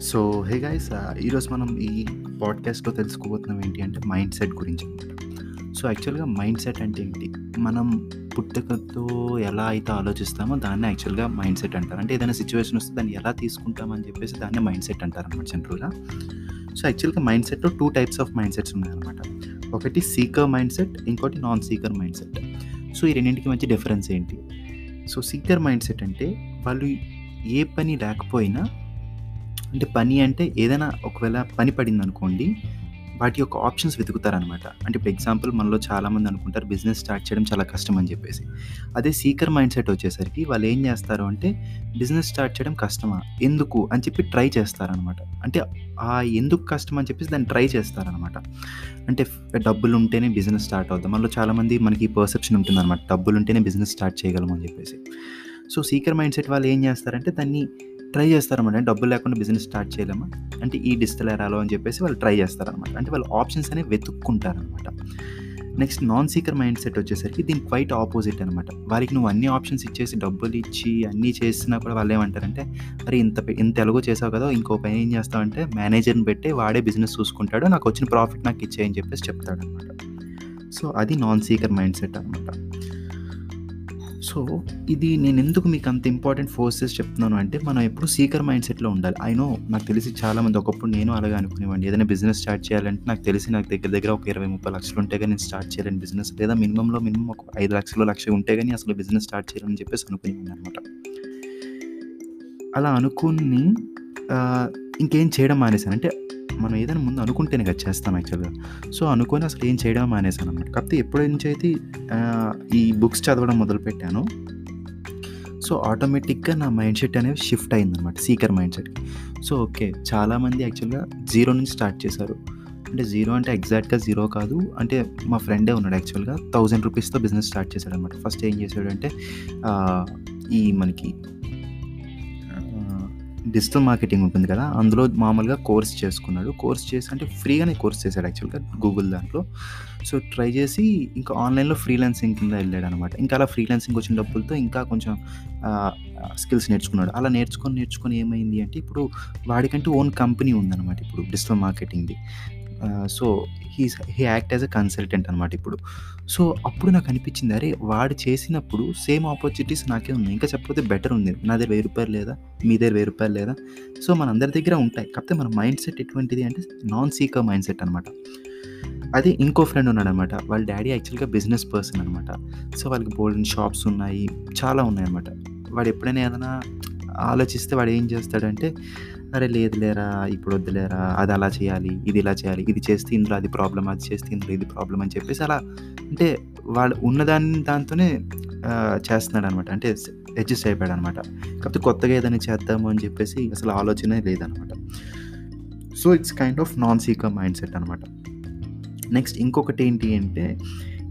So hey guys ఈరోజు మనం ఈ పాడ్కాస్ట్లో తెలుసుకోబోతున్నాం ఏంటి అంటే మైండ్ సెట్ గురించి. సో యాక్చువల్గా మైండ్ సెట్ అంటే ఏంటి? మనం పుట్టుకతో ఎలా అయితే ఆలోచిస్తామో దాన్ని యాక్చువల్గా మైండ్ సెట్ అంటారు. అంటే ఏదైనా సిచ్యువేషన్ వస్తే దాన్ని ఎలా తీసుకుంటామని చెప్పేసి దాన్ని మైండ్ సెట్ అంటారు అనమాట జనరల్గా. సో యాక్చువల్గా మైండ్ సెట్లో two types of mind sets ఉన్నాయన్నమాట. ఒకటి సీకర్ మైండ్ సెట్ ఇంకోటి non seeker mind set so ఈ రెండింటికి మంచి డిఫరెన్స్ ఏంటి? సో సీకర్ మైండ్ సెట్ అంటే వాళ్ళు ఏ పని లేకపోయినా అంటే పని అంటే ఏదైనా ఒకవేళ పని పడింది అనుకోండి వాటి యొక్క ఆప్షన్స్ వెతుకుతారనమాట. అంటే ఇప్పుడు ఎగ్జాంపుల్ మనలో చాలామంది అనుకుంటారు బిజినెస్ స్టార్ట్ చేయడం చాలా కష్టం అని చెప్పేసి. అదే సీకర్ మైండ్ సెట్ వచ్చేసరికి వాళ్ళు ఏం చేస్తారు అంటే బిజినెస్ స్టార్ట్ చేయడం కష్టమా? ఎందుకు? అని చెప్పి ట్రై చేస్తారనమాట. అంటే ఆ ఎందుకు కష్టం అని చెప్పేసి దాన్ని ట్రై చేస్తారనమాట. అంటే డబ్బులు ఉంటేనే బిజినెస్ స్టార్ట్ అవుతాం మనలో చాలామంది మనకి పర్సెప్షన్ ఉంటుంది అనమాట డబ్బులు ఉంటేనే బిజినెస్ స్టార్ట్ చేయగలము అని చెప్పేసి. సో సీకర్ మైండ్ సెట్ వాళ్ళు ఏం చేస్తారంటే దాన్ని ట్రై చేస్తారన్నమాట. డబ్బులు లేకుండా బిజినెస్ స్టార్ట్ చేయలేమా? అంటే ఈ డిజిటల్ ఎరాలో అని చెప్పేసి వాళ్ళు ట్రై చేస్తారనమాట అంటే వాళ్ళు ఆప్షన్స్ అనేవి వెతుక్కుంటారనమాట next non seeker mind set వచ్చేసరికి దీని క్వైట్ ఆపోజిట్ అనమాట వారికి నువ్వు అన్ని ఆప్షన్స్ ఇచ్చేసి డబ్బులు ఇచ్చి అన్నీ చేసినా కూడా వాళ్ళు ఏమంటారంటే మరి ఇంత ఇంత ఎలాగో చేసావు కదా ఇంకో పని ఏం చేస్తావంటే మేనేజర్ని పెట్టి వాడే బిజినెస్ చూసుకుంటాడు. నాకు వచ్చిన ప్రాఫిట్ నాకు ఇచ్చేయని చెప్పేసి చెప్తాడు అనమాట సో అది నాన్ సీకర్ మైండ్ సెట్ అనమాట సో ఇది నేను ఎందుకు మీకు అంత ఇంపార్టెంట్ ఫోర్సెస్ చెప్తున్నాను అంటే మనం ఎప్పుడు సీకర్ మైండ్ సెట్లో ఉండాలి. ఐ నో నాకు తెలిసి చాలామంది ఒకప్పుడు నేను అలాగే అనుకునేవాడిని. ఏదైనా బిజినెస్ స్టార్ట్ చేయాలంటే నాకు తెలిసి నాకు దగ్గర దగ్గర ఒక ఇరవై ముప్పై లక్షలు ఉంటే కానీ నేను స్టార్ట్ చేయలేని బిజినెస్ లేదా మినిమంలో మినిమం ఒక ఐదు లక్షలు లక్ష ఉంటే కానీ అసలు బిజినెస్ స్టార్ట్ చేయాలని చెప్పేసి అనుకునేవాడిని అనమాట అలా అనుకుని ఇంకేం చేయడం మానేశాను. అంటే మనం ఏదైనా ముందు అనుకుంటేనే కదా చేస్తాం యాక్చువల్గా సో అనుకొని అసలు ఏం చేయడం మానేసాను అనమాట కాకపోతే ఎప్పటి నుంచి అయితే ఈ బుక్స్ చదవడం మొదలుపెట్టాను. సో ఆటోమేటిక్గా నా మైండ్ సెట్ అనేది షిఫ్ట్ అయిందనమాట సీకర్ మైండ్ సెట్కి సో ఓకే చాలామంది యాక్చువల్గా జీరో నుంచి స్టార్ట్ చేశారు. అంటే జీరో అంటే ఎగ్జాక్ట్గా జీరో కాదు. అంటే మా ఫ్రెండే ఉన్నాడు యాక్చువల్గా థౌజండ్ రూపీస్తో బిజినెస్ స్టార్ట్ చేశాడు అనమాట ఫస్ట్ ఏం చేశాడు అంటే ఈ మనకి డిజిటల్ మార్కెటింగ్ ఉంటుంది కదా అందులో మామూలుగా కోర్స్ చేసుకున్నాడు. కోర్స్ చేసి అంటే ఫ్రీగానే కోర్స్ చేశాడు యాక్చువల్గా గూగుల్ దాంట్లో. సో ట్రై చేసి ఇంకా ఆన్లైన్లో ఫ్రీలాన్సింగ్ కింద వెళ్ళాడు అనమాట ఇంకా అలా ఫ్రీలాన్సింగ్ వచ్చిన డబ్బులతో ఇంకా కొంచెం స్కిల్స్ నేర్చుకున్నాడు. అలా నేర్చుకొని నేర్చుకొని ఏమైంది అంటే ఇప్పుడు వాడికంటే ఓన్ కంపెనీ ఉందన్నమాట ఇప్పుడు digital మార్కెటింగ్ది. So he's he act as a consultant అనమాట ఇప్పుడు. సో అప్పుడు నాకు అనిపించింది అరే వాడు చేసినప్పుడు సేమ్ ఆపర్చునిటీస్ నాకే ఉన్నాయి. ఇంకా చెప్పకపోతే బెటర్ ఉంది. నా దగ్గర వెయ్యి రూపాయలు లేదా? మీ దగ్గర వెయ్యి రూపాయలు లేదా? సో మన అందరి దగ్గర ఉంటాయి. కాకపోతే మన మైండ్ సెట్ ఎటువంటిది అంటే నాన్ సీకర్ మైండ్ సెట్ అనమాట అది ఇంకో ఫ్రెండ్ ఉన్నాడనమాట వాళ్ళ డాడీ యాక్చువల్గా బిజినెస్ పర్సన్ అనమాట సో వాళ్ళకి బోల్డెన్ షాప్స్ ఉన్నాయి. చాలా ఉన్నాయి అనమాట వాడు ఎప్పుడైనా ఏదైనా ఆలోచిస్తే వాడు ఏం చేస్తాడంటే అరే లేదు లేరా ఇప్పుడు వద్దులేరా అది అలా చేయాలి ఇది ఇలా చేయాలి ఇది చేస్తే ఇందులో అది ప్రాబ్లం అది చేస్తే ఇందులో ఇది ప్రాబ్లం అని చెప్పేసి అలా అంటే వాళ్ళు ఉన్నదాన్ని దాంతోనే చేస్తున్నాడు అనమాట అంటే అడ్జస్ట్ అయిపోయాడు అనమాట కాకపోతే కొత్తగా ఏదైనా చేద్దాము అని చెప్పేసి అసలు ఆలోచనే లేదనమాట. So it's kind of non seeker mind set అనమాట. నెక్స్ట్ ఇంకొకటి ఏంటి అంటే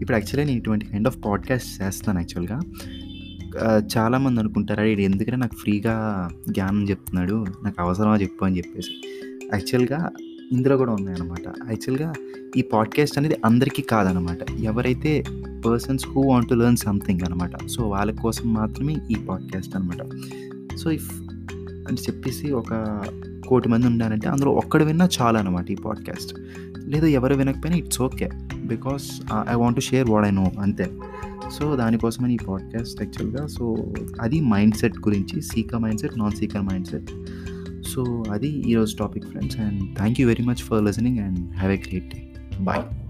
ఇప్పుడు యాక్చువల్గా నేను ఇటువంటి కైండ్ ఆఫ్ పాడ్కాస్ట్ చేస్తాను యాక్చువల్గా చాలామంది అనుకుంటారు ఇది ఎందుకంటే నాకు ఫ్రీగా జ్ఞానం చెప్తున్నాడు నాకు అవసరమా చెప్పు అని చెప్పేసి. యాక్చువల్గా ఇందులో కూడా ఉన్నాయన్నమాట. యాక్చువల్గా ఈ పాడ్కాస్ట్ అనేది అందరికీ కాదనమాట ఎవరైతే persons who want to learn something అనమాట సో వాళ్ళ కోసం మాత్రమే ఈ పాడ్కాస్ట్ అనమాట సో ఇఫ్ అని చెప్పేసి ఒక కోటి మంది ఉన్నారంటే అందులో ఒక్కడు విన్నా చాలా అనమాట ఈ పాడ్కాస్ట్. లేదా ఎవరు వినకపోయినా it's okay. Because I want to share what I know అంతే. సో దానికోసమని ఈ పాడ్కాస్ట్ యాక్చువల్గా సో అది మైండ్ సెట్ గురించి seeker mind set non seeker mind set so అది ఈరోజు topic friends. And thank you very much for listening and have a great day. Bye.